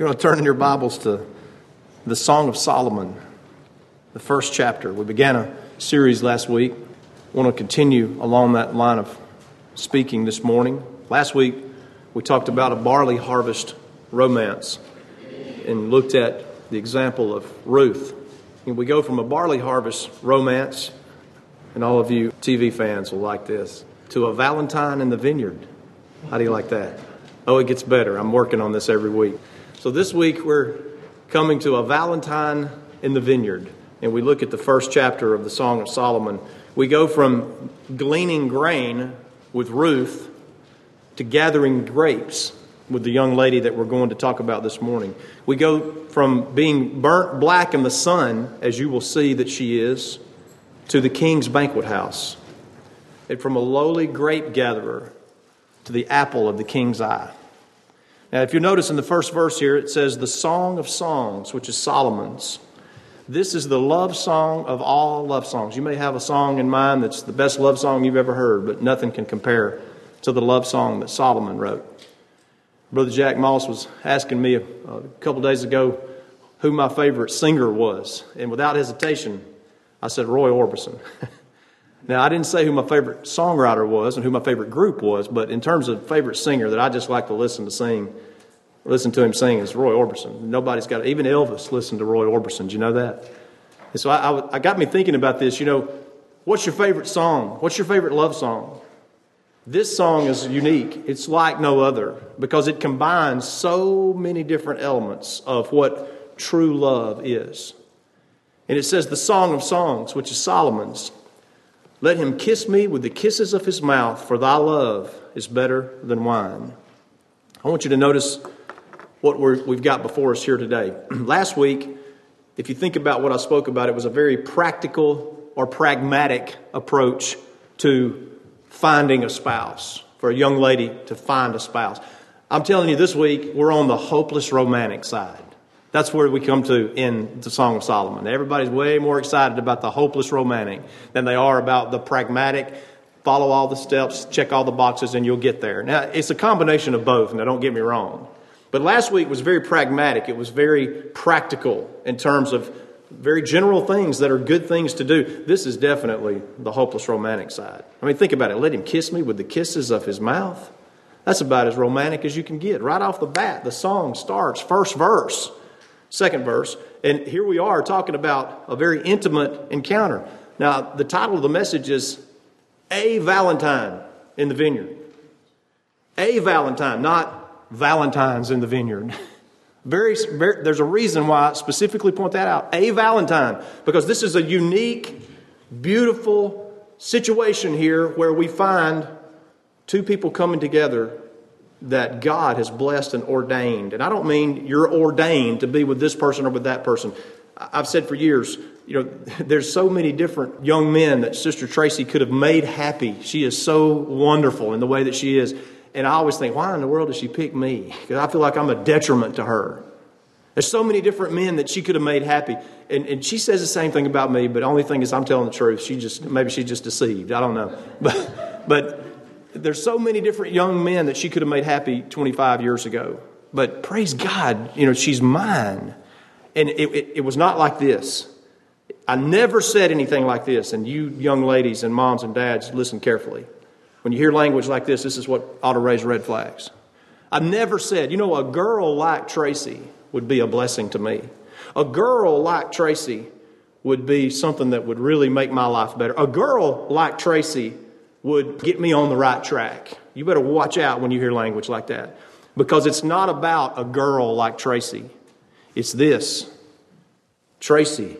You want to turn in your Bibles to the Song of Solomon, the first chapter. We began a series last week. I want to continue along that line of speaking this morning. Last week, we talked about a barley harvest romance and looked at the example of Ruth. And we go from a barley harvest romance, and all of you TV fans will like this, to a Valentine in the vineyard. How do you like that? Oh, it gets better. I'm working on this every week. So this week we're coming to a Valentine in the vineyard, and we look at the first chapter of the Song of Solomon. We go from gleaning grain with Ruth to gathering grapes with the young lady that we're going to talk about this morning. We go from being burnt black in the sun, as you will see that she is, to the king's banquet house, and from a lowly grape gatherer to the apple of the king's eye. Now, if you notice in the first verse here, it says the Song of Songs, which is Solomon's. This is the love song of all love songs. You may have a song in mind that's the best love song you've ever heard, but nothing can compare to the love song that Solomon wrote. Brother Jack Moss was asking me a, couple days ago who my favorite singer was, and without hesitation, I said Roy Orbison. now, I didn't say who my favorite songwriter was and who my favorite group was, but in terms of favorite singer that I just like to listen to sing, listen to him sing is Roy Orbison. Nobody's got, it. even Elvis listened to Roy Orbison. Do you know that? And so I, I, I got me thinking about this. You know, what's your favorite song? What's your favorite love song? This song is unique. It's like no other because it combines so many different elements of what true love is. And it says, the Song of Songs, which is Solomon's. Let him kiss me with the kisses of his mouth, for thy love is better than wine. I want you to notice what we have got before us here today. Last week, if you think about what I spoke about, it was a very practical or pragmatic approach to finding a spouse, for a young lady to find a spouse. I'm telling you, this week, we're on the hopeless romantic side. That's where we come to in the Song of Solomon. Everybody's way more excited about the hopeless romantic than they are about the pragmatic, follow all the steps, check all the boxes, and you'll get there. Now, it's a combination of both, now don't get me wrong. But last week was very pragmatic. It was very practical in terms of very general things that are good things to do. This is definitely the hopeless romantic side. I mean, think about it. Let him kiss me with the kisses of his mouth. That's about as romantic as you can get. Right off the bat, the song starts, first verse, second verse, and here we are talking about a very intimate encounter. Now, the title of the message is A Valentine in the Vineyard. A Valentine, not Valentines in the vineyard. Very, very, there's a reason why I specifically point that out. A Valentine, because this is a unique, beautiful situation here where we find two people coming together that God has blessed and ordained. And I don't mean you're ordained to be with this person or with that person. I've said for years, you know, there's so many different young men that Sister Tracy could have made happy. She is so wonderful in the way that she is. And I always think, why in the world does she pick me? Because I feel like I'm a detriment to her. There's so many different men that she could have made happy. And, and she says the same thing about me, but the only thing is I'm telling the truth. She just, maybe she's just deceived. I don't know. But, but there's so many different young men that she could have made happy 25 years ago. But praise God, you know, she's mine. And it, it, it was not like this. I never said anything like this. And you young ladies and moms and dads, listen carefully. When you hear language like this, this is what ought to raise red flags. I never said, you know, a girl like Tracy would be a blessing to me. A girl like Tracy would be something that would really make my life better. A girl like Tracy would get me on the right track. You better watch out when you hear language like that because it's not about a girl like Tracy. It's this Tracy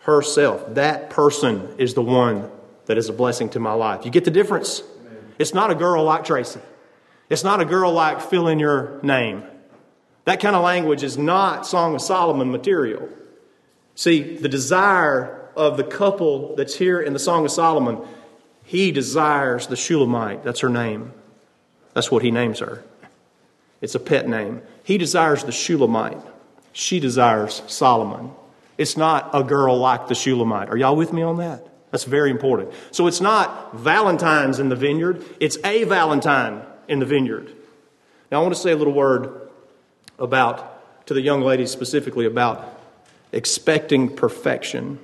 herself. That person is the one that is a blessing to my life. You get the difference? It's not a girl like Tracy. It's not a girl like fill in your name. That kind of language is not Song of Solomon material. See, the desire of the couple that's here in the Song of Solomon, he desires the Shulamite. That's her name. That's what he names her. It's a pet name. He desires the Shulamite. She desires Solomon. It's not a girl like the Shulamite. Are y'all with me on that? That's very important. So it's not Valentine's in the vineyard, it's a Valentine in the vineyard. Now, I want to say a little word about, to the young ladies specifically, about expecting perfection.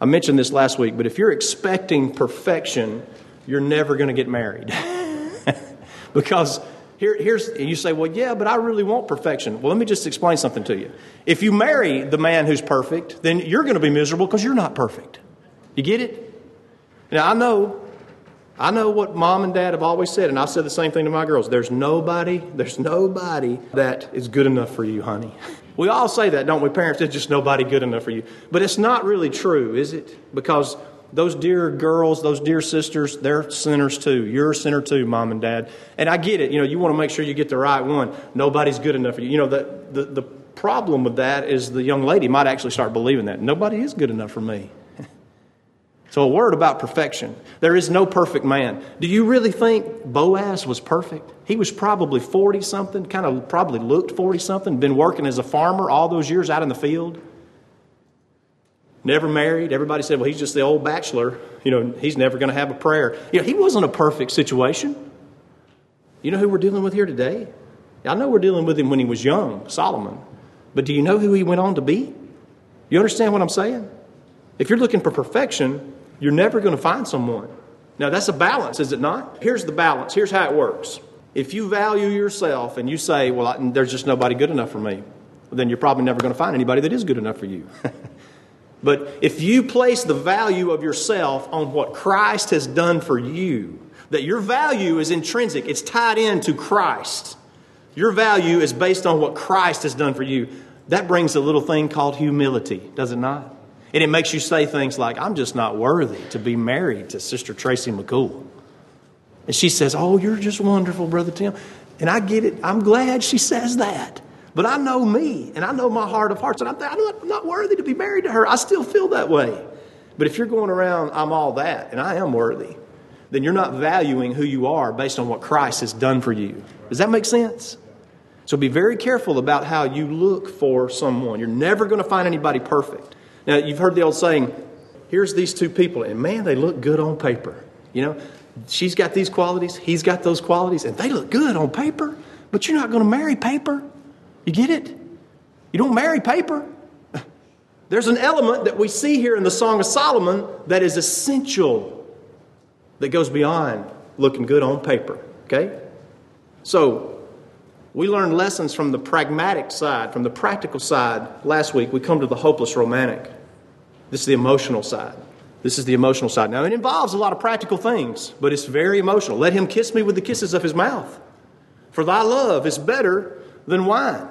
I mentioned this last week, but if you're expecting perfection, you're never going to get married. because here, here's, you say, well, yeah, but I really want perfection. Well, let me just explain something to you. If you marry the man who's perfect, then you're going to be miserable because you're not perfect. You get it? Now, I know, I know what mom and dad have always said, and I've said the same thing to my girls. There's nobody, there's nobody that is good enough for you, honey. We all say that, don't we, parents? There's just nobody good enough for you. But it's not really true, is it? Because those dear girls, those dear sisters, they're sinners too. You're a sinner too, mom and dad. And I get it. You know, you want to make sure you get the right one. Nobody's good enough for you. You know, the, the, the problem with that is the young lady might actually start believing that. Nobody is good enough for me. So, a word about perfection. There is no perfect man. Do you really think Boaz was perfect? He was probably 40 something, kind of probably looked 40 something, been working as a farmer all those years out in the field. Never married. Everybody said, well, he's just the old bachelor. You know, he's never going to have a prayer. You know, he wasn't a perfect situation. You know who we're dealing with here today? I know we're dealing with him when he was young, Solomon. But do you know who he went on to be? You understand what I'm saying? If you're looking for perfection, you're never going to find someone. Now, that's a balance, is it not? Here's the balance. Here's how it works. If you value yourself and you say, well, I, there's just nobody good enough for me, then you're probably never going to find anybody that is good enough for you. but if you place the value of yourself on what Christ has done for you, that your value is intrinsic, it's tied into Christ. Your value is based on what Christ has done for you. That brings a little thing called humility, does it not? And it makes you say things like, I'm just not worthy to be married to Sister Tracy McCool. And she says, Oh, you're just wonderful, Brother Tim. And I get it. I'm glad she says that. But I know me, and I know my heart of hearts, and I'm, I'm not worthy to be married to her. I still feel that way. But if you're going around, I'm all that, and I am worthy, then you're not valuing who you are based on what Christ has done for you. Does that make sense? So be very careful about how you look for someone. You're never going to find anybody perfect. Now, you've heard the old saying, here's these two people, and man, they look good on paper. You know, she's got these qualities, he's got those qualities, and they look good on paper, but you're not going to marry paper. You get it? You don't marry paper. There's an element that we see here in the Song of Solomon that is essential, that goes beyond looking good on paper. Okay? So, we learned lessons from the pragmatic side, from the practical side last week. We come to the hopeless romantic. This is the emotional side. This is the emotional side. Now, it involves a lot of practical things, but it's very emotional. Let him kiss me with the kisses of his mouth. For thy love is better than wine.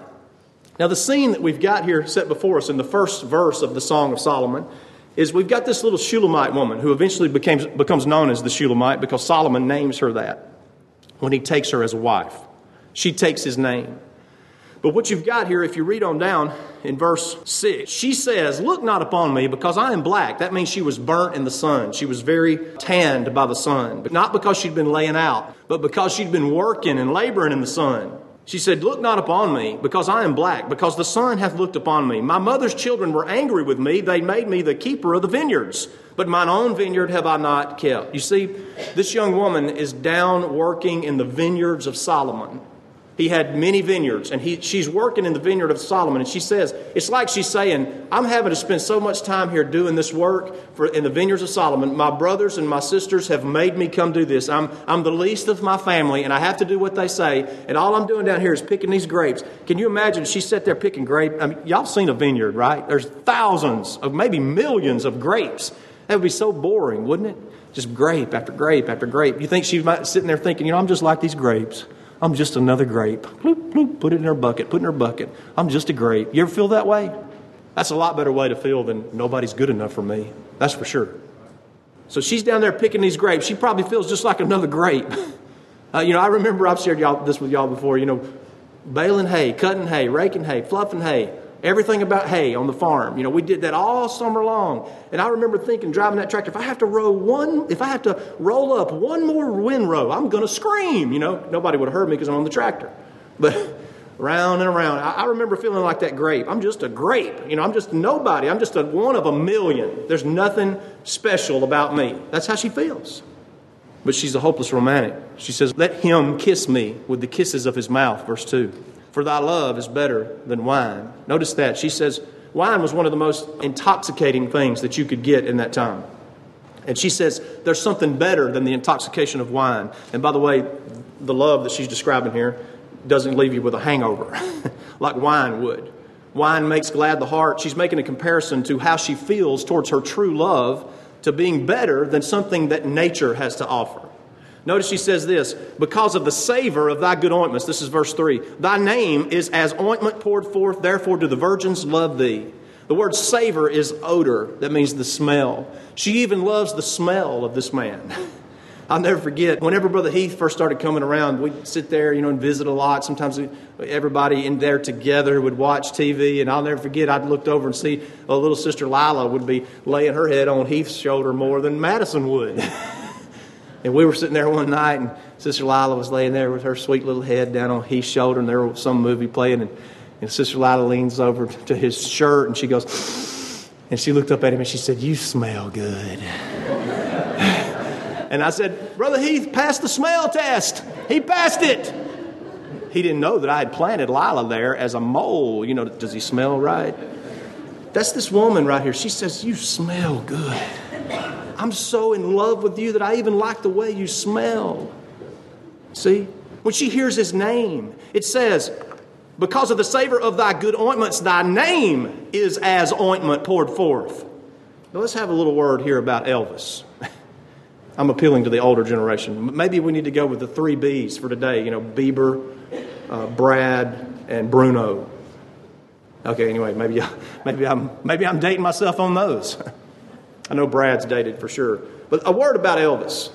Now, the scene that we've got here set before us in the first verse of the Song of Solomon is we've got this little Shulamite woman who eventually becomes, becomes known as the Shulamite because Solomon names her that when he takes her as a wife. She takes his name. But what you've got here, if you read on down in verse 6, she says, Look not upon me because I am black. That means she was burnt in the sun. She was very tanned by the sun. But not because she'd been laying out, but because she'd been working and laboring in the sun. She said, Look not upon me, because I am black, because the sun hath looked upon me. My mother's children were angry with me. They made me the keeper of the vineyards, but mine own vineyard have I not kept. You see, this young woman is down working in the vineyards of Solomon. He had many vineyards, and he, she's working in the vineyard of Solomon. And she says, It's like she's saying, I'm having to spend so much time here doing this work for, in the vineyards of Solomon. My brothers and my sisters have made me come do this. I'm, I'm the least of my family, and I have to do what they say. And all I'm doing down here is picking these grapes. Can you imagine? She sat there picking grapes. I mean, y'all seen a vineyard, right? There's thousands of maybe millions of grapes. That would be so boring, wouldn't it? Just grape after grape after grape. You think she's sitting there thinking, you know, I'm just like these grapes. I'm just another grape. Bloop, bloop, put it in her bucket, put it in her bucket. I'm just a grape. You ever feel that way? That's a lot better way to feel than nobody's good enough for me. That's for sure. So she's down there picking these grapes. She probably feels just like another grape. Uh, you know, I remember I've shared y'all this with y'all before. You know, baling hay, cutting hay, raking hay, fluffing hay, everything about hay on the farm. You know, we did that all summer long. And I remember thinking, driving that tractor, if I have to row one, if I have to roll up one more windrow, I'm going to scream. You know, nobody would have heard me because I'm on the tractor. But round and around, I, I remember feeling like that grape. I'm just a grape. You know, I'm just nobody. I'm just a one of a million. There's nothing special about me. That's how she feels. But she's a hopeless romantic. She says, Let him kiss me with the kisses of his mouth, verse 2. For thy love is better than wine. Notice that. She says, wine was one of the most intoxicating things that you could get in that time. And she says, there's something better than the intoxication of wine. And by the way, the love that she's describing here doesn't leave you with a hangover like wine would. Wine makes glad the heart. She's making a comparison to how she feels towards her true love to being better than something that nature has to offer. Notice she says this because of the savor of thy good ointments. This is verse 3. Thy name is as ointment poured forth, therefore do the virgins love thee. The word savor is odor, that means the smell. She even loves the smell of this man. I'll never forget, whenever Brother Heath first started coming around, we'd sit there, you know, and visit a lot. Sometimes everybody in there together would watch TV, and I'll never forget, I'd looked over and see a little sister Lila would be laying her head on Heath's shoulder more than Madison would. and we were sitting there one night, and Sister Lila was laying there with her sweet little head down on Heath's shoulder, and there was some movie playing, and, and Sister Lila leans over to his shirt, and she goes, and she looked up at him and she said, You smell good. And I said, Brother Heath passed the smell test. He passed it. He didn't know that I had planted Lila there as a mole. You know, does he smell right? That's this woman right here. She says, You smell good. I'm so in love with you that I even like the way you smell. See? When she hears his name, it says, Because of the savor of thy good ointments, thy name is as ointment poured forth. Now let's have a little word here about Elvis. I'm appealing to the older generation. Maybe we need to go with the three B's for today. You know, Bieber, uh, Brad, and Bruno. Okay, anyway, maybe, maybe, I'm, maybe I'm dating myself on those. I know Brad's dated for sure. But a word about Elvis.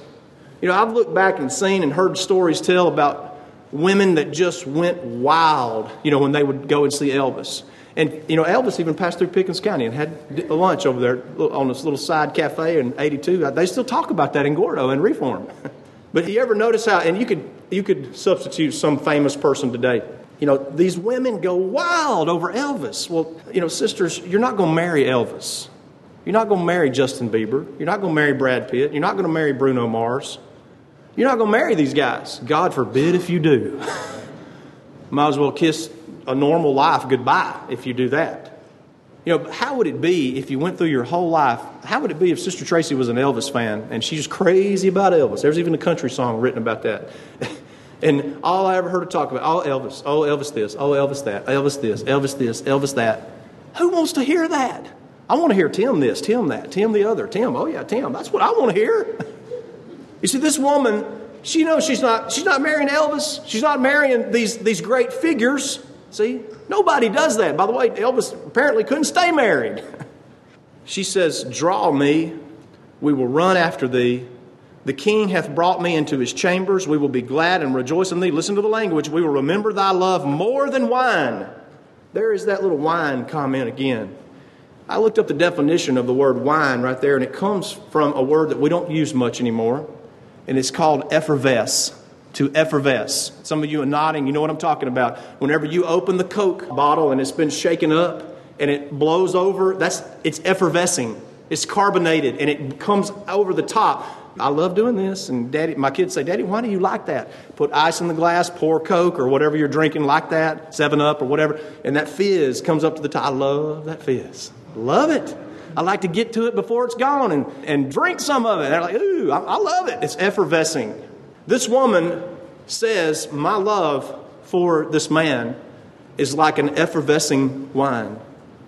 You know, I've looked back and seen and heard stories tell about women that just went wild, you know, when they would go and see Elvis. And, you know, Elvis even passed through Pickens County and had a lunch over there on this little side cafe in 82. Uh, they still talk about that in Gordo and Reform. but you ever notice how, and you could, you could substitute some famous person today. You know, these women go wild over Elvis. Well, you know, sisters, you're not going to marry Elvis. You're not going to marry Justin Bieber. You're not going to marry Brad Pitt. You're not going to marry Bruno Mars. You're not going to marry these guys. God forbid if you do. Might as well kiss a normal life goodbye if you do that. You know, how would it be if you went through your whole life? How would it be if Sister Tracy was an Elvis fan and she's crazy about Elvis? There's even a country song written about that. and all I ever heard her talk about, oh, Elvis, oh, Elvis this, oh, Elvis that, Elvis this, Elvis this, Elvis that. Who wants to hear that? I want to hear Tim this, Tim that, Tim the other, Tim, oh, yeah, Tim. That's what I want to hear. you see, this woman, she knows she's not, she's not marrying Elvis. She's not marrying these, these great figures. See? Nobody does that. By the way, Elvis apparently couldn't stay married. she says, Draw me, we will run after thee. The king hath brought me into his chambers. We will be glad and rejoice in thee. Listen to the language. We will remember thy love more than wine. There is that little wine comment again. I looked up the definition of the word wine right there, and it comes from a word that we don't use much anymore, and it's called effervesce to effervesce. Some of you are nodding, you know what I'm talking about. Whenever you open the Coke bottle and it's been shaken up and it blows over, that's it's effervescing. It's carbonated and it comes over the top. I love doing this, and Daddy, my kids say, "Daddy, why do you like that? Put ice in the glass, pour Coke or whatever you're drinking like that, Seven Up or whatever, and that fizz comes up to the top. I love that fizz. Love it. I like to get to it before it's gone and, and drink some of it. They're like, ooh, I, I love it. It's effervescing. This woman says, My love for this man is like an effervescing wine.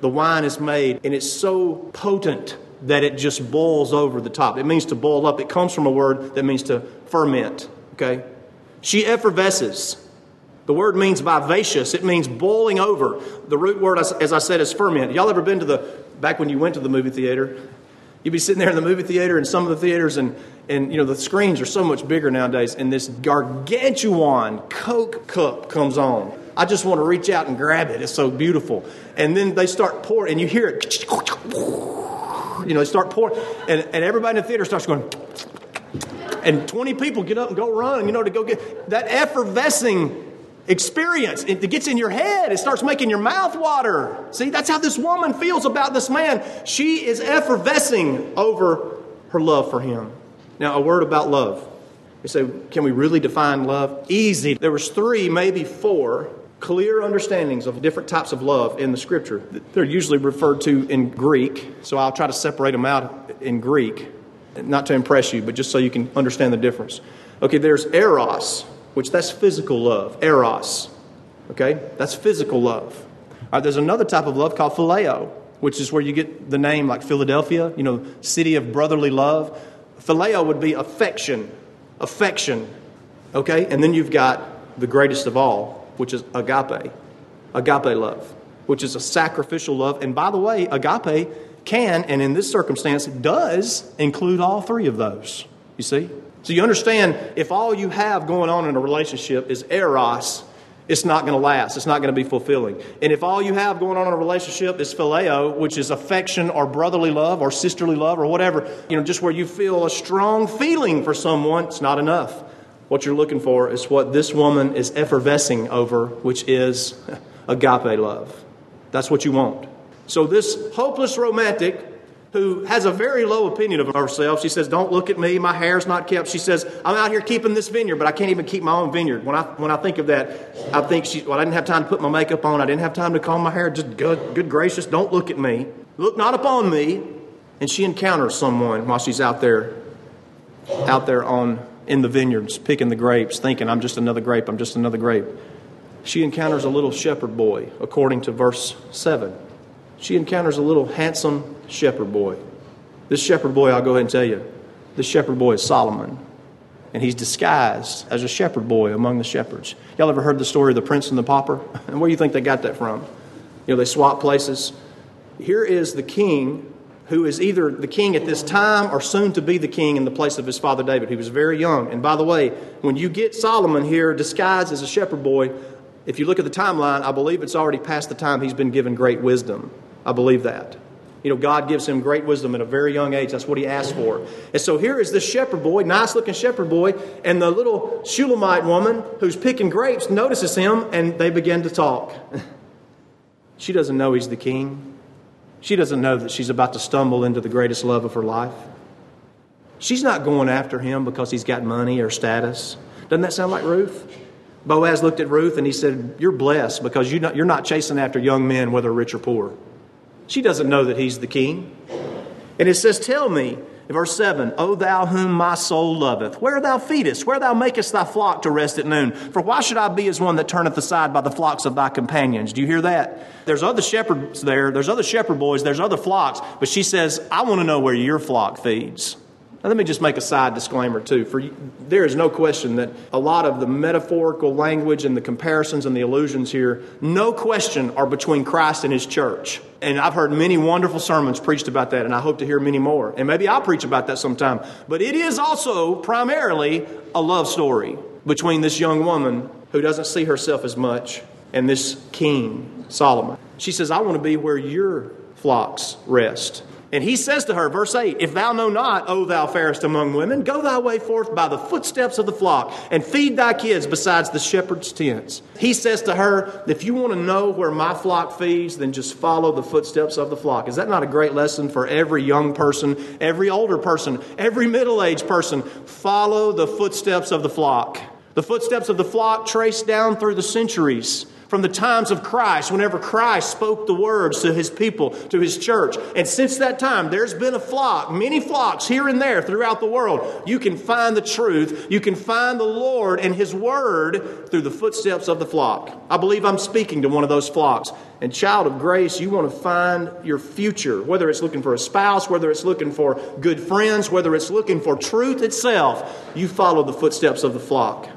The wine is made, and it's so potent that it just boils over the top. It means to boil up. It comes from a word that means to ferment. Okay? She effervesces. The word means vivacious. It means boiling over. The root word, as I said, is ferment. Y'all ever been to the, back when you went to the movie theater? You'd be sitting there in the movie theater and some of the theaters, and, and you know, the screens are so much bigger nowadays, and this gargantuan Coke cup comes on. I just want to reach out and grab it. It's so beautiful. And then they start pouring, and you hear it. You know, they start pouring, and, and everybody in the theater starts going, and 20 people get up and go run, you know, to go get that effervescing experience. It gets in your head. It starts making your mouth water. See, that's how this woman feels about this man. She is effervescing over her love for him. Now, a word about love. You say, can we really define love? Easy. There was three, maybe four clear understandings of different types of love in the scripture. They're usually referred to in Greek, so I'll try to separate them out in Greek, not to impress you, but just so you can understand the difference. Okay, there's eros, which that's physical love. Eros. Okay? That's physical love. All right, there's another type of love called phileo, which is where you get the name like Philadelphia, you know, city of brotherly love. Phileo would be affection. Affection. Okay? And then you've got the greatest of all, which is agape. Agape love, which is a sacrificial love. And by the way, agape can, and in this circumstance, does include all three of those. You see? So you understand if all you have going on in a relationship is eros, it's not going to last. It's not going to be fulfilling. And if all you have going on in a relationship is phileo, which is affection or brotherly love or sisterly love or whatever, you know, just where you feel a strong feeling for someone, it's not enough. What you're looking for is what this woman is effervescing over, which is agape love. That's what you want. So, this hopeless romantic who has a very low opinion of herself, she says, Don't look at me, my hair's not kept. She says, I'm out here keeping this vineyard, but I can't even keep my own vineyard. When I, when I think of that, I think she, well, I didn't have time to put my makeup on, I didn't have time to comb my hair. Just good, good gracious, don't look at me. Look not upon me. And she encounters someone while she's out there, out there on in the vineyards, picking the grapes, thinking, I'm just another grape, I'm just another grape. She encounters a little shepherd boy, according to verse 7. She encounters a little handsome shepherd boy. This shepherd boy, I'll go ahead and tell you, this shepherd boy is Solomon. And he's disguised as a shepherd boy among the shepherds. Y'all ever heard the story of the prince and the pauper? And where do you think they got that from? You know, they swap places. Here is the king who is either the king at this time or soon to be the king in the place of his father David. He was very young. And by the way, when you get Solomon here disguised as a shepherd boy, if you look at the timeline, I believe it's already past the time he's been given great wisdom. I believe that. You know, God gives him great wisdom at a very young age. That's what he asked for. And so here is this shepherd boy, nice looking shepherd boy, and the little Shulamite woman who's picking grapes notices him and they begin to talk. she doesn't know he's the king. She doesn't know that she's about to stumble into the greatest love of her life. She's not going after him because he's got money or status. Doesn't that sound like Ruth? Boaz looked at Ruth and he said, You're blessed because you're not, you're not chasing after young men, whether rich or poor. She doesn't know that he's the king. And it says, Tell me, Verse 7 O thou whom my soul loveth, where thou feedest, where thou makest thy flock to rest at noon. For why should I be as one that turneth aside by the flocks of thy companions? Do you hear that? There's other shepherds there, there's other shepherd boys, there's other flocks, but she says, I want to know where your flock feeds. Now, let me just make a side disclaimer, too. For you, there is no question that a lot of the metaphorical language and the comparisons and the allusions here, no question, are between Christ and his church. And I've heard many wonderful sermons preached about that, and I hope to hear many more. And maybe I'll preach about that sometime. But it is also primarily a love story between this young woman who doesn't see herself as much and this king, Solomon. She says, I want to be where your flocks rest. And he says to her, verse 8, If thou know not, O thou fairest among women, go thy way forth by the footsteps of the flock, and feed thy kids besides the shepherd's tents. He says to her, If you want to know where my flock feeds, then just follow the footsteps of the flock. Is that not a great lesson for every young person, every older person, every middle aged person? Follow the footsteps of the flock. The footsteps of the flock traced down through the centuries from the times of Christ, whenever Christ spoke the words to his people, to his church. And since that time, there's been a flock, many flocks here and there throughout the world. You can find the truth, you can find the Lord and his word through the footsteps of the flock. I believe I'm speaking to one of those flocks. And, child of grace, you want to find your future, whether it's looking for a spouse, whether it's looking for good friends, whether it's looking for truth itself, you follow the footsteps of the flock.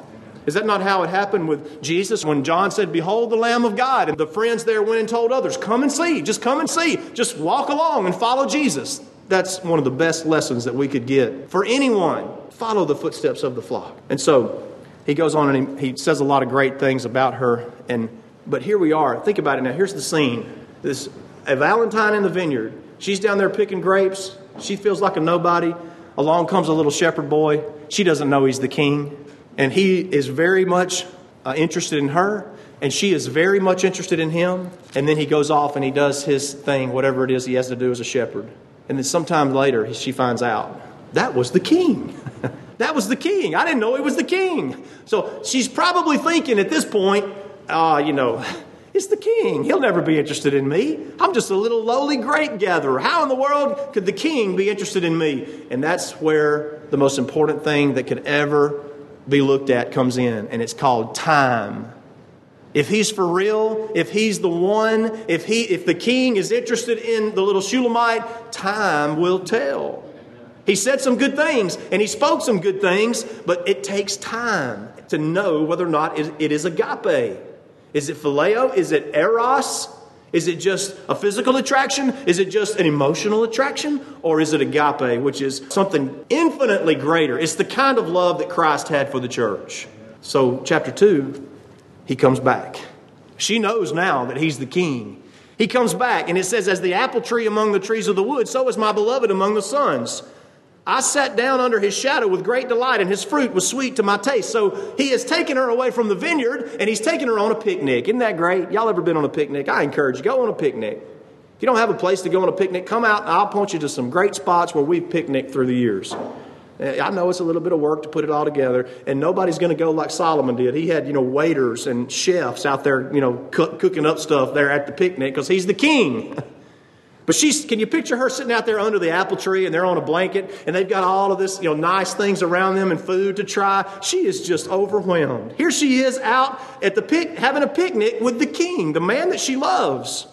Is that not how it happened with Jesus when John said, Behold the Lamb of God? And the friends there went and told others, Come and see, just come and see, just walk along and follow Jesus. That's one of the best lessons that we could get for anyone. Follow the footsteps of the flock. And so he goes on and he, he says a lot of great things about her. And but here we are. Think about it now. Here's the scene. This a Valentine in the vineyard. She's down there picking grapes. She feels like a nobody. Along comes a little shepherd boy. She doesn't know he's the king. And he is very much uh, interested in her, and she is very much interested in him. And then he goes off and he does his thing, whatever it is he has to do as a shepherd. And then sometime later, she finds out that was the king. that was the king. I didn't know he was the king. So she's probably thinking at this point, ah, uh, you know, it's the king. He'll never be interested in me. I'm just a little lowly grape gatherer. How in the world could the king be interested in me? And that's where the most important thing that could ever be looked at comes in, and it's called time. If he's for real, if he's the one, if he if the king is interested in the little Shulamite, time will tell. He said some good things and he spoke some good things, but it takes time to know whether or not it is agape. Is it phileo? Is it eros? Is it just a physical attraction? Is it just an emotional attraction? Or is it agape, which is something infinitely greater? It's the kind of love that Christ had for the church. So, chapter 2, he comes back. She knows now that he's the king. He comes back, and it says, As the apple tree among the trees of the wood, so is my beloved among the sons. I sat down under his shadow with great delight, and his fruit was sweet to my taste. So he has taken her away from the vineyard, and he's taken her on a picnic. Isn't that great? Y'all ever been on a picnic? I encourage you, go on a picnic. If you don't have a place to go on a picnic, come out, and I'll point you to some great spots where we've picnicked through the years. Eh, I know it's a little bit of work to put it all together, and nobody's going to go like Solomon did. He had, you know, waiters and chefs out there, you know, cook, cooking up stuff there at the picnic because he's the king. But she's, can you picture her sitting out there under the apple tree and they're on a blanket and they've got all of this, you know, nice things around them and food to try? She is just overwhelmed. Here she is out at the pic, having a picnic with the king, the man that she loves.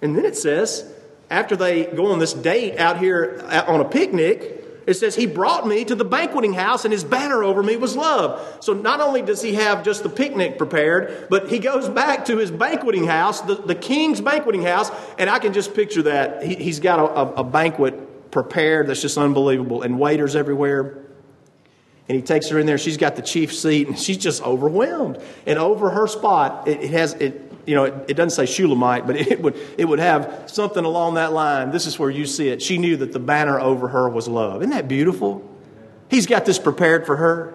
And then it says, after they go on this date out here uh, on a picnic, it says, He brought me to the banqueting house, and his banner over me was love. So not only does he have just the picnic prepared, but he goes back to his banqueting house, the, the king's banqueting house, and I can just picture that. He, has got a, a banquet prepared that's just unbelievable, and waiters everywhere. And he takes her in there. She's got the chief seat, and she's just overwhelmed. And over her spot, it, it has it you know, it, it, doesn't say Shulamite, but it would, it would have something along that line. This is where you see it. She knew that the banner over her was love. Isn't that beautiful? He's got this prepared for her.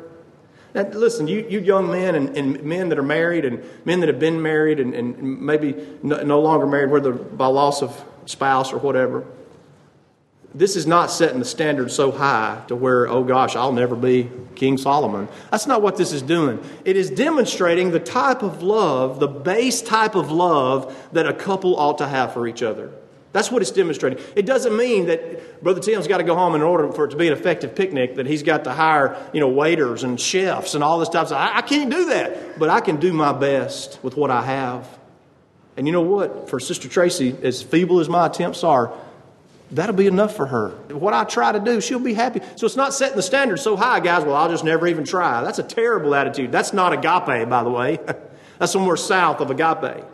Now, listen, you, you young men and, and, men that are married and men that have been married and, and maybe no, no longer married, whether by loss of spouse or whatever, this is not setting the standard so high to where, oh gosh, I'll never be King Solomon. That's not what this is doing. It is demonstrating the type of love, the base type of love that a couple ought to have for each other. That's what it's demonstrating. It doesn't mean that Brother Tim's got to go home in order for it to be an effective picnic, that he's got to hire, you know, waiters and chefs and all this stuff. I, I can't do that, but I can do my best with what I have. And you know what? For Sister Tracy, as feeble as my attempts are, That'll be enough for her. What I try to do, she'll be happy. So it's not setting the standard so high, guys, well, I'll just never even try. That's a terrible attitude. That's not agape, by the way. That's somewhere south of agape.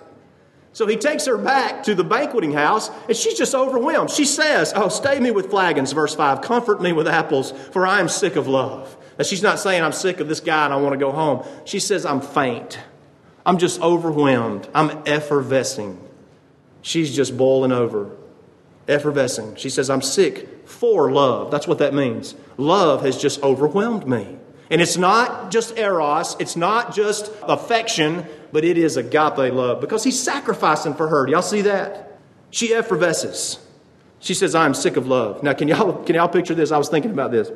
So he takes her back to the banqueting house, and she's just overwhelmed. She says, Oh, stay me with flagons, verse 5. Comfort me with apples, for I am sick of love. Now, she's not saying, I'm sick of this guy and I want to go home. She says, I'm faint. I'm just overwhelmed. I'm effervescing. She's just boiling over effervescing. She says, I'm sick for love. That's what that means. Love has just overwhelmed me. And it's not just eros, it's not just affection, but it is agape love because he's sacrificing for her. Do y'all see that? She effervesces. She says, I'm sick of love. Now, can y'all, can y'all picture this? I was thinking about this.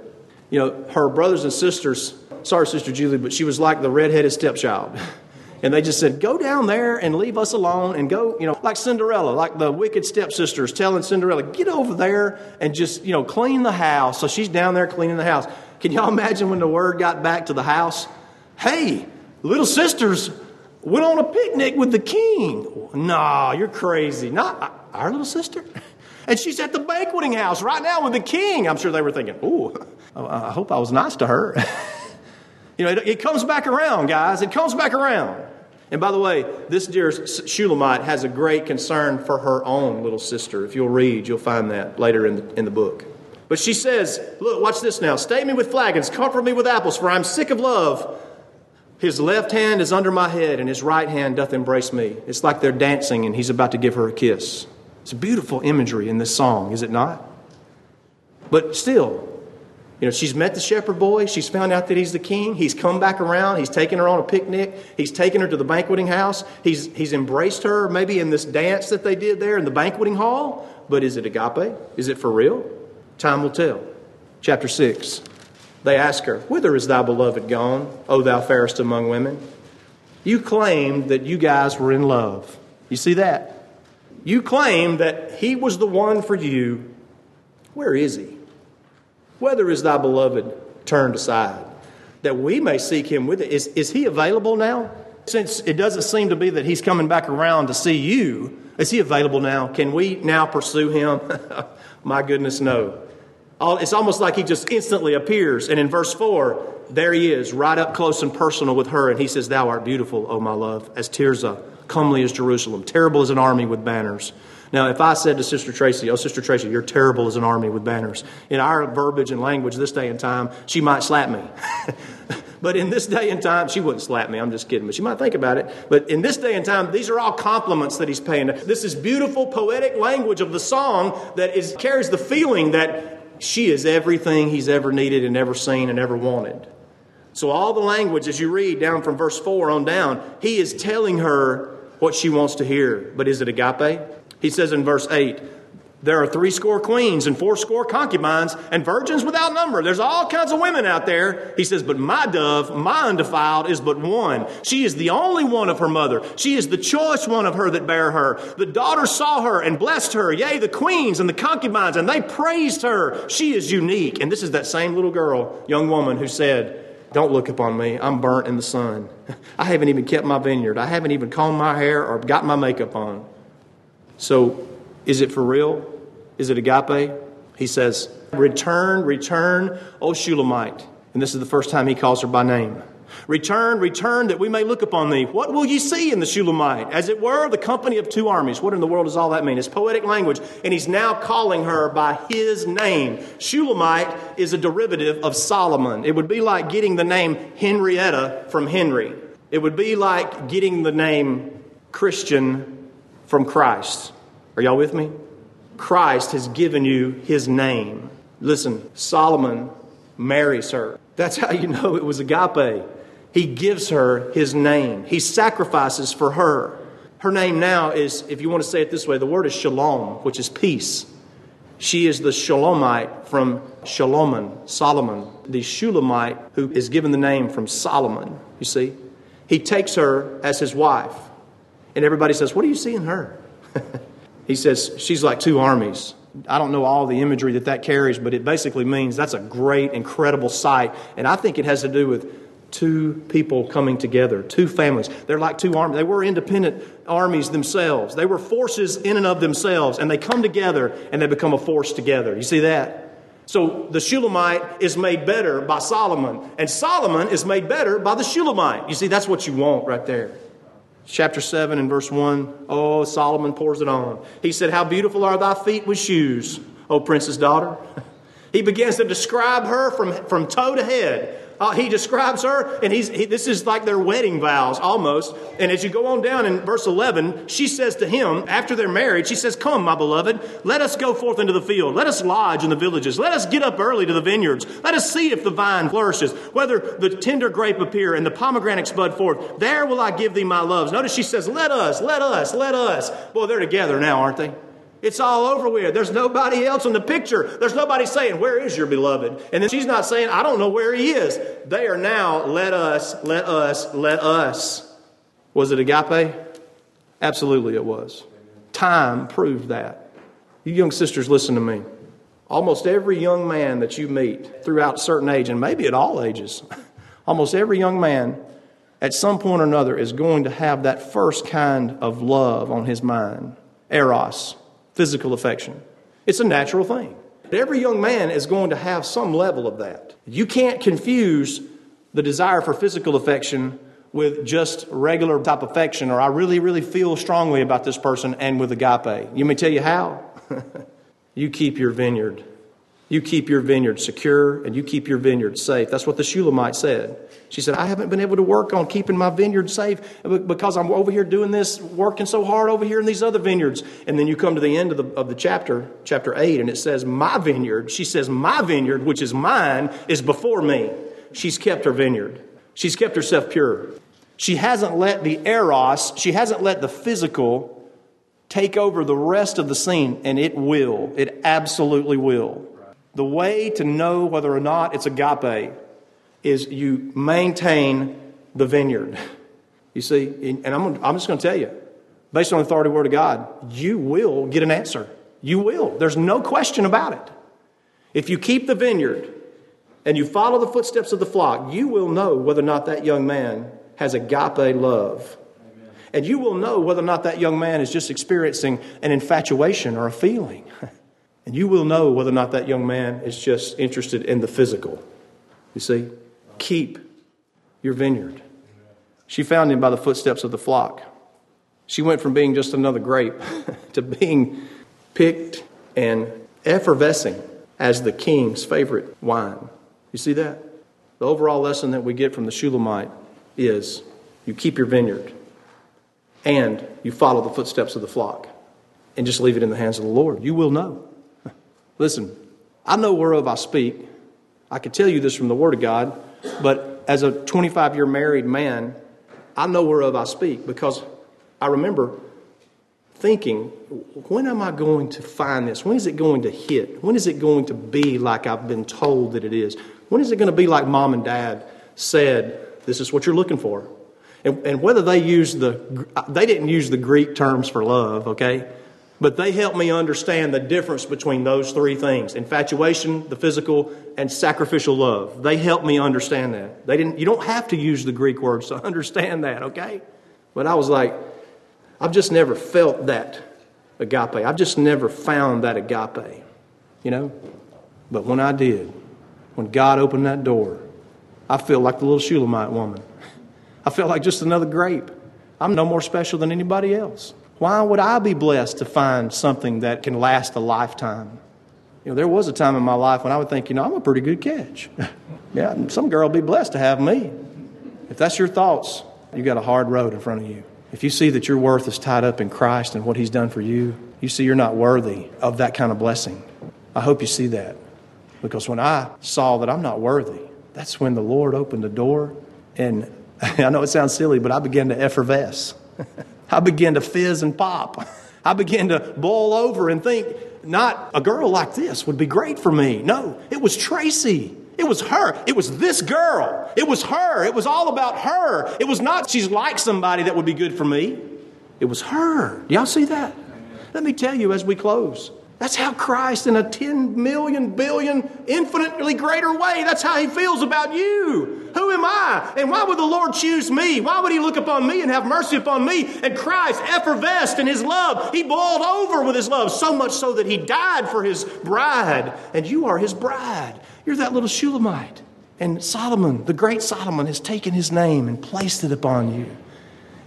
You know, her brothers and sisters, sorry, Sister Julie, but she was like the redheaded stepchild. And they just said, Go down there and leave us alone and go, you know, like Cinderella, like the wicked stepsisters telling Cinderella, Get over there and just, you know, clean the house. So she's down there cleaning the house. Can y'all imagine when the word got back to the house? Hey, little sisters went on a picnic with the king. Nah, you're crazy. Not uh, our little sister. And she's at the banqueting house right now with the king. I'm sure they were thinking, Ooh, I hope I was nice to her. You know, it, it comes back around, guys. It comes back around. And by the way, this dear Shulamite has a great concern for her own little sister. If you'll read, you'll find that later in the, in the book. But she says, Look, watch this now. Stay me with flagons, comfort me with apples, for I'm sick of love. His left hand is under my head, and his right hand doth embrace me. It's like they're dancing, and he's about to give her a kiss. It's beautiful imagery in this song, is it not? But still, you know, she's met the shepherd boy. She's found out that he's the king. He's come back around. He's taken her on a picnic. He's taken her to the banqueting house. He's, he's embraced her, maybe in this dance that they did there in the banqueting hall. But is it agape? Is it for real? Time will tell. Chapter 6. They ask her, Whither is thy beloved gone, O thou fairest among women? You claimed that you guys were in love. You see that? You claimed that he was the one for you. Where is he? Whether is thy beloved turned aside, that we may seek him with it. Is, is he available now? Since it doesn't seem to be that he's coming back around to see you, is he available now? Can we now pursue him? My goodness, no. It's almost like he just instantly appears. And in verse 4, there he is, right up close and personal with her. And he says, Thou art beautiful, O my love, as Tirzah, comely as Jerusalem, terrible as an army with banners. Now, if I said to Sister Tracy, Oh, Sister Tracy, you're terrible as an army with banners, in our verbiage and language this day and time, she might slap me. but in this day and time, she wouldn't slap me, I'm just kidding, but she might think about it. But in this day and time, these are all compliments that he's paying. This is beautiful, poetic language of the song that is, carries the feeling that she is everything he's ever needed and ever seen and ever wanted. So, all the language, as you read down from verse 4 on down, he is telling her what she wants to hear. But is it agape? He says in verse 8, there are three score queens and four score concubines and virgins without number. There's all kinds of women out there. He says, But my dove, my undefiled, is but one. She is the only one of her mother. She is the choice one of her that bare her. The daughters saw her and blessed her. Yea, the queens and the concubines, and they praised her. She is unique. And this is that same little girl, young woman, who said, don't look upon me. I'm burnt in the sun. I haven't even kept my vineyard. I haven't even combed my hair or got my makeup on. So is it for real? Is it agape? He says, Return, return, O Shulamite. And this is the first time he calls her by name. Return, return, that we may look upon thee. What will ye see in the Shulamite? As it were, the company of two armies. What in the world does all that mean? It's poetic language, and he's now calling her by his name. Shulamite is a derivative of Solomon. It would be like getting the name Henrietta from Henry. It would be like getting the name Christian from Christ. Are y'all with me? Christ has given you his name. Listen, Solomon marries her. That's how you know it was agape. He gives her his name, he sacrifices for her. Her name now is, if you want to say it this way, the word is shalom, which is peace. She is the Shalomite from Shalomon, Solomon, the Shulamite who is given the name from Solomon. You see? He takes her as his wife. And everybody says, What do you see in her? He says she's like two armies. I don't know all the imagery that that carries, but it basically means that's a great, incredible sight. And I think it has to do with two people coming together, two families. They're like two armies. They were independent armies themselves. They were forces in and of themselves, and they come together and they become a force together. You see that? So the Shulamite is made better by Solomon, and Solomon is made better by the Shulamite. You see, that's what you want right there chapter 7 and verse 1. Oh, Solomon pours it on. He said, How beautiful are thy feet with shoes, O princess daughter. He begins to describe her from, from toe to head. Uh, he describes her, and he's, he, this is like their wedding vows almost. And as you go on down in verse 11, she says to him, after they're married, she says, Come, my beloved, let us go forth into the field. Let us lodge in the villages. Let us get up early to the vineyards. Let us see if the vine flourishes, whether the tender grape appear and the pomegranates bud forth. There will I give thee my loves. Notice she says, Let us, let us, let us. Boy, they're together now, aren't they? It's all over with. There's nobody else in the picture. There's nobody saying, Where is your beloved? And then she's not saying, I don't know where he is. They are now, let us, let us, let us. Was it agape? Absolutely, it was. Time proved that. You young sisters, listen to me. Almost every young man that you meet throughout a certain age, and maybe at all ages, almost every young man at some point or another is going to have that first kind of love on his mind eros physical affection. It's a natural thing. Every young man is going to have some level of that. You can't confuse the desire for physical affection with just regular type affection, or I really, really feel strongly about this person, and with agape. You may tell you how. you keep your vineyard. You keep your vineyard secure, and you keep your vineyard safe. That's what the Shulamite said. She said, I haven't been able to work on keeping my vineyard safe because I'm over here doing this, working so hard over here in these other vineyards. And then you come to the end of the, of the chapter, chapter 8, and it says, My vineyard, she says, My vineyard, which is mine, is before me. She's kept her vineyard. She's kept herself pure. She hasn't let the eros, she hasn't let the physical take over the rest of the scene, and it will. It absolutely will. The way to know whether or not it's agape is you maintain the vineyard. You see, and I'm, I'm just going to tell you, based on the authority of the Word of God, you will get an answer. You will. There's no question about it. If you keep the vineyard and you follow the footsteps of the flock, you will know whether or not that young man has agape love. Amen. And you will know whether or not that young man is just experiencing an infatuation or a feeling. and you will know whether or not that young man is just interested in the physical. You see? Keep your vineyard. She found him by the footsteps of the flock. She went from being just another grape to being picked and effervescing as the king's favorite wine. You see that? The overall lesson that we get from the Shulamite is you keep your vineyard and you follow the footsteps of the flock and just leave it in the hands of the Lord. You will know. Listen, I know whereof I speak. I can tell you this from the Word of God, but as a 25 year married man, I know whereof I speak because I remember thinking, when am I going to find this? When is it going to hit? When is it going to be like I've been told that it is? When is it going to be like mom and dad said, this is what you're looking for? And, and whether they use the, they didn't use the Greek terms for love, okay? But they helped me understand the difference between those three things infatuation, the physical, and sacrificial love. They helped me understand that. They didn't, you don't have to use the Greek words to understand that, okay? But I was like, I've just never felt that agape. I've just never found that agape, you know? But when I did, when God opened that door, I feel like the little Shulamite woman. I felt like just another grape. I'm no more special than anybody else. Why would I be blessed to find something that can last a lifetime? You know, there was a time in my life when I would think, you know, I'm a pretty good catch. yeah, some girl would be blessed to have me. If that's your thoughts, you've got a hard road in front of you. If you see that your worth is tied up in Christ and what He's done for you, you see you're not worthy of that kind of blessing. I hope you see that. Because when I saw that I'm not worthy, that's when the Lord opened the door. And I know it sounds silly, but I began to effervesce. I began to fizz and pop. I began to boil over and think, not a girl like this would be great for me. No, it was Tracy. It was her. It was this girl. It was her. It was all about her. It was not she's like somebody that would be good for me. It was her. Do y'all see that? Let me tell you as we close. That's how Christ, in a 10 million, billion, infinitely greater way, that's how he feels about you. Who am I? And why would the Lord choose me? Why would he look upon me and have mercy upon me? And Christ effervesced in his love. He boiled over with his love, so much so that he died for his bride. And you are his bride. You're that little Shulamite. And Solomon, the great Solomon, has taken his name and placed it upon you.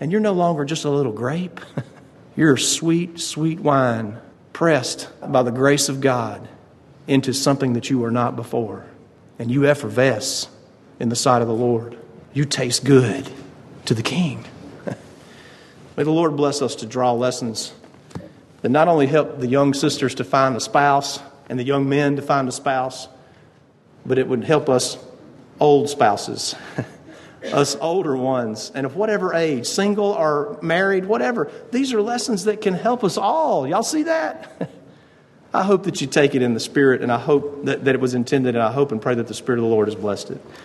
And you're no longer just a little grape. You're sweet, sweet wine pressed by the grace of God into something that you were not before. And you effervesce in the sight of the Lord. You taste good to the King. May the Lord bless us to draw lessons that not only help the young sisters to find a spouse and the young men to find a spouse, but it would help us old spouses us older ones, and of whatever age, single or married, whatever. These are lessons that can help us all. Y'all see that? I hope that you take it in the Spirit, and I hope that, that it was intended, and I hope and pray that the Spirit of the Lord has blessed it.